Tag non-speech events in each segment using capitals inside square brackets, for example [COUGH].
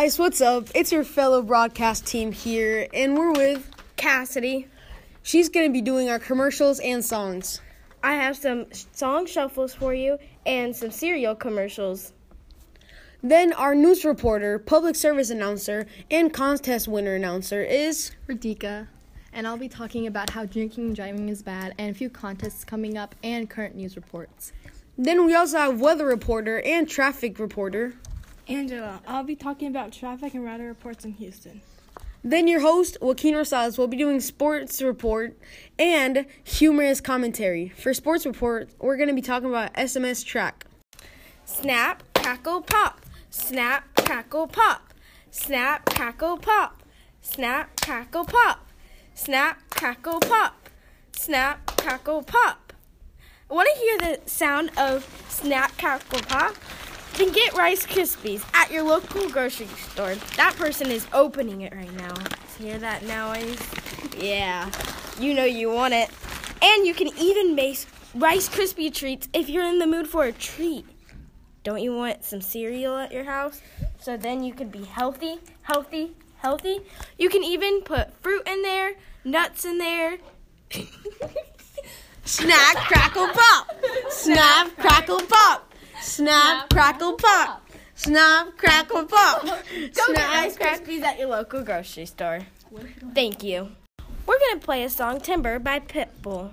guys, what's up? It's your fellow broadcast team here, and we're with Cassidy. She's going to be doing our commercials and songs. I have some song shuffles for you and some cereal commercials. Then our news reporter, public service announcer, and contest winner announcer is Radika, and I'll be talking about how drinking and driving is bad and a few contests coming up and current news reports. Then we also have weather reporter and traffic reporter. Angela, I'll be talking about traffic and weather reports in Houston. Then your host, Joaquin Rosales, will be doing sports report and humorous commentary. For sports report, we're going to be talking about SMS track. Snap, crackle, pop. Snap, crackle, pop. Snap, crackle, pop. Snap, crackle, pop. Snap, crackle, pop. Snap, crackle, pop. Want to hear the sound of snap, crackle, pop? Then get Rice Krispies at your local grocery store. That person is opening it right now. Hear that noise? Yeah, you know you want it. And you can even make Rice Krispie treats if you're in the mood for a treat. Don't you want some cereal at your house? So then you can be healthy, healthy, healthy. You can even put fruit in there, nuts in there. [LAUGHS] Snack, crackle, pop. Snap, crackle, pop. Snap, crackle, pop. Snap, crackle, pop. [LAUGHS] Go get Rice Krispies at your local grocery store. Thank you. We're gonna play a song "Timber" by Pitbull.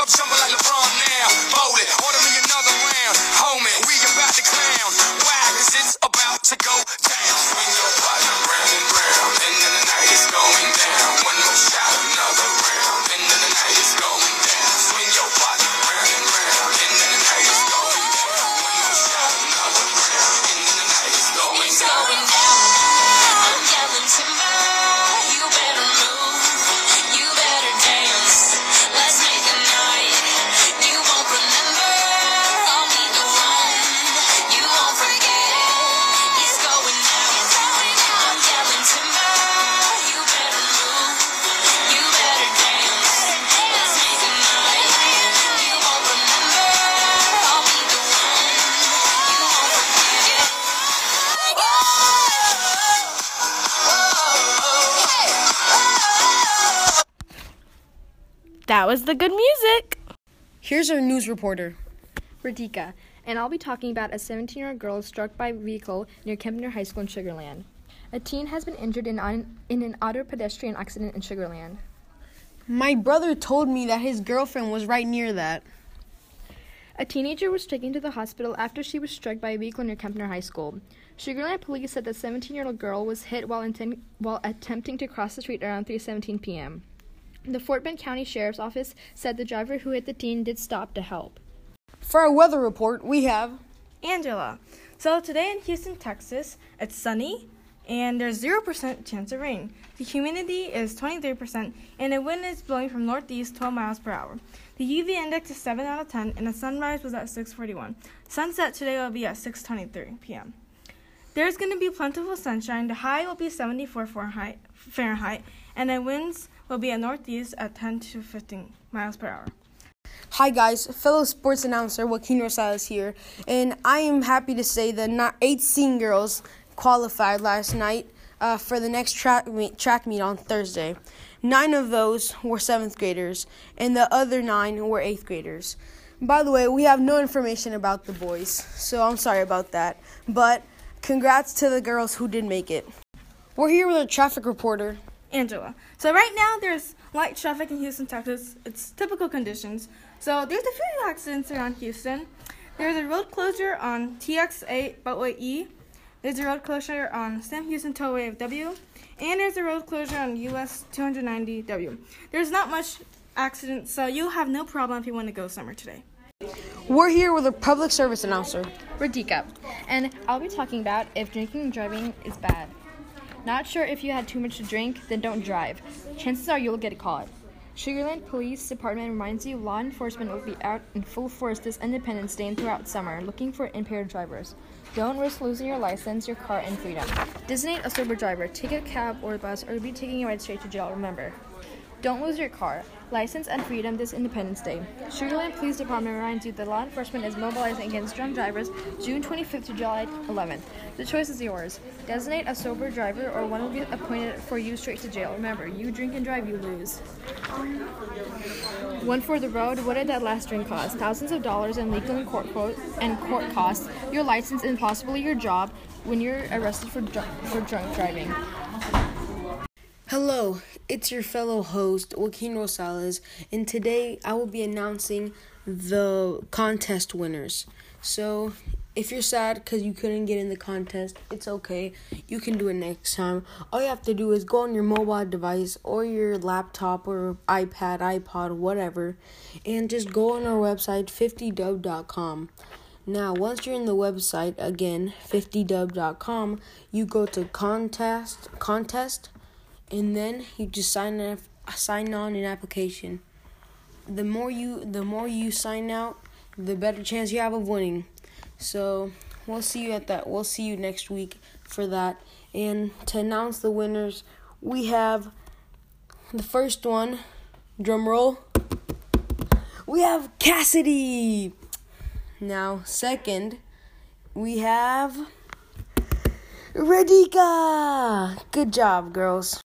Ain't a That was the good music. Here's our news reporter. Radika, and I'll be talking about a 17 year old girl struck by a vehicle near Kempner High School in Sugar Land. A teen has been injured in, an in an auto pedestrian accident in Sugar Land. My brother told me that his girlfriend was right near that. A teenager was taken to the hospital after she was struck by a vehicle near Kempner High School. Sugar Land police said the 17-year-old girl was hit while, inten- while attempting to cross the street around 3:17 p.m. The Fort Bend County Sheriff's Office said the driver who hit the teen did stop to help. For our weather report, we have Angela. So today in Houston, Texas, it's sunny and there's 0% chance of rain. The humidity is 23% and the wind is blowing from northeast 12 miles per hour. The UV index is 7 out of 10 and the sunrise was at 6:41. Sunset today will be at 6:23 p.m. There's going to be plentiful sunshine. The high will be 74 Fahrenheit, Fahrenheit and the winds will be at northeast at 10 to 15 miles per hour. Hi guys, fellow sports announcer Joaquin Rosales here, and I am happy to say that not 18 girls qualified last night uh, for the next track meet, track meet on Thursday. Nine of those were seventh graders, and the other nine were eighth graders. By the way, we have no information about the boys, so I'm sorry about that. But congrats to the girls who did make it. We're here with a traffic reporter. Angela. So right now there's light traffic in Houston, Texas. It's typical conditions. So there's a few accidents around Houston. There's a road closure on TX8 Beltway E. There's a road closure on Sam Houston Tollway of W. And there's a road closure on US 290 W. There's not much accidents, so you'll have no problem if you want to go somewhere today. We're here with a public service announcer. Radika, and I'll be talking about if drinking and driving is bad. Not sure if you had too much to drink, then don't drive. Chances are you'll get caught. Sugar Land Police Department reminds you law enforcement will be out in full force this Independence Day and throughout summer looking for impaired drivers. Don't risk losing your license, your car, and freedom. Designate a sober driver. Take a cab or bus, or be taking a ride straight to jail. Remember, don't lose your car, license, and freedom this Independence Day. Sugar Land Police Department reminds you that law enforcement is mobilizing against drunk drivers June 25th to July 11th. The choice is yours. Designate a sober driver, or one will be appointed for you straight to jail. Remember, you drink and drive, you lose. One for the road. What did that last drink cost? Thousands of dollars in legal and court quote and court costs, your license, and possibly your job when you're arrested for dr- for drunk driving. Hello, it's your fellow host, Joaquin Rosales, and today I will be announcing the contest winners. So, if you're sad because you couldn't get in the contest, it's okay. You can do it next time. All you have to do is go on your mobile device or your laptop or iPad, iPod, whatever, and just go on our website, 50dub.com. Now, once you're in the website, again, 50dub.com, you go to contest, contest, and then you just sign up, sign on an application. The more you the more you sign out, the better chance you have of winning. So we'll see you at that. We'll see you next week for that. And to announce the winners, we have the first one. Drum roll. We have Cassidy. Now, second, we have Radika. Good job, girls.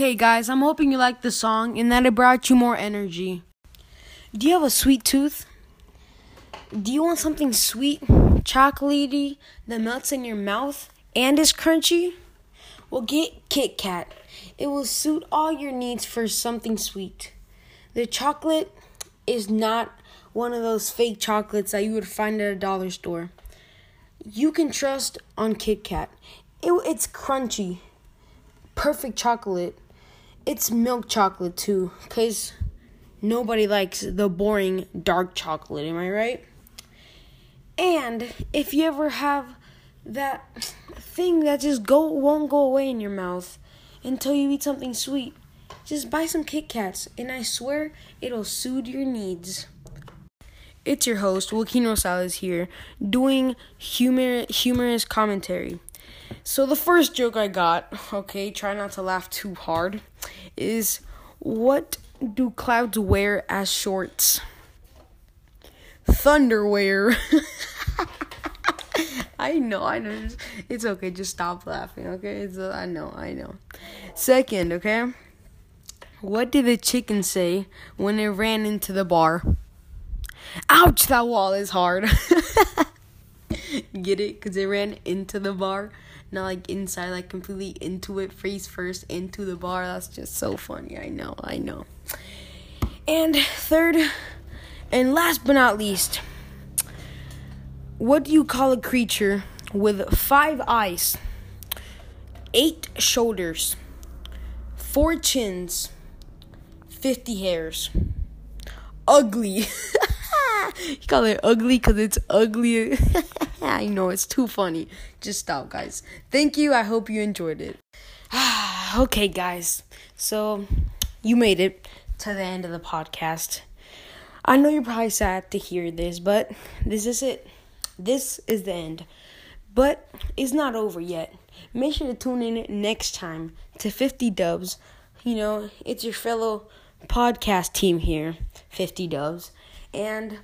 Okay, guys, I'm hoping you liked the song and that it brought you more energy. Do you have a sweet tooth? Do you want something sweet, chocolatey, that melts in your mouth and is crunchy? Well, get Kit Kat. It will suit all your needs for something sweet. The chocolate is not one of those fake chocolates that you would find at a dollar store. You can trust on Kit Kat. It, it's crunchy, perfect chocolate. It's milk chocolate too, because nobody likes the boring dark chocolate, am I right? And if you ever have that thing that just go won't go away in your mouth until you eat something sweet, just buy some Kit Kats, and I swear it'll soothe your needs. It's your host, Joaquin Rosales here, doing humor humorous commentary. So the first joke I got, okay, try not to laugh too hard, is what do clouds wear as shorts? Thunderwear. [LAUGHS] I know, I know. It's okay. Just stop laughing, okay? It's uh, I know, I know. Second, okay? What did the chicken say when it ran into the bar? Ouch, that wall is hard. [LAUGHS] Get it? Because it ran into the bar, not like inside, like completely into it, face first into the bar. That's just so funny. I know, I know. And third, and last but not least, what do you call a creature with five eyes, eight shoulders, four chins, 50 hairs? Ugly. [LAUGHS] you call it ugly because it's ugly. [LAUGHS] [LAUGHS] I know, it's too funny. Just stop, guys. Thank you. I hope you enjoyed it. [SIGHS] okay, guys. So, you made it to the end of the podcast. I know you're probably sad to hear this, but this is it. This is the end. But it's not over yet. Make sure to tune in next time to 50 Dubs. You know, it's your fellow podcast team here, 50 Dubs. And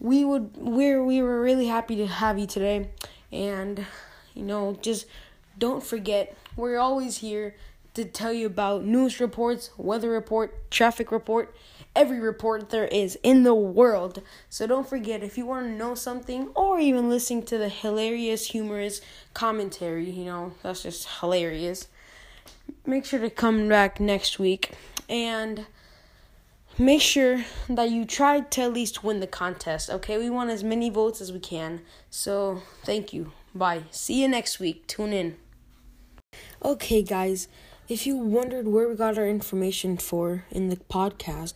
we would we're we were really happy to have you today. And you know just don't forget we're always here to tell you about news reports weather report traffic report every report there is in the world. So don't forget if you want to know something or even listen to the hilarious humorous commentary you know that's just hilarious make sure to come back next week. And make sure that you try to at least win the contest. Okay, we want as many votes as we can. So, thank you. Bye. See you next week. Tune in. Okay, guys, if you wondered where we got our information for in the podcast,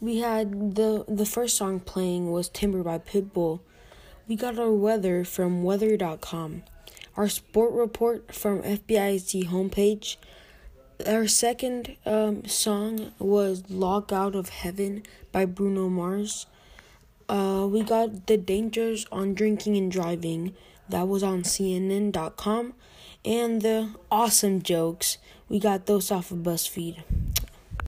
we had the the first song playing was Timber by Pitbull. We got our weather from weather.com. Our sport report from FBISD homepage our second um, song was Locked Out of Heaven by Bruno Mars. Uh, we got The Dangers on Drinking and Driving. That was on CNN.com. And the awesome jokes, we got those off of BuzzFeed.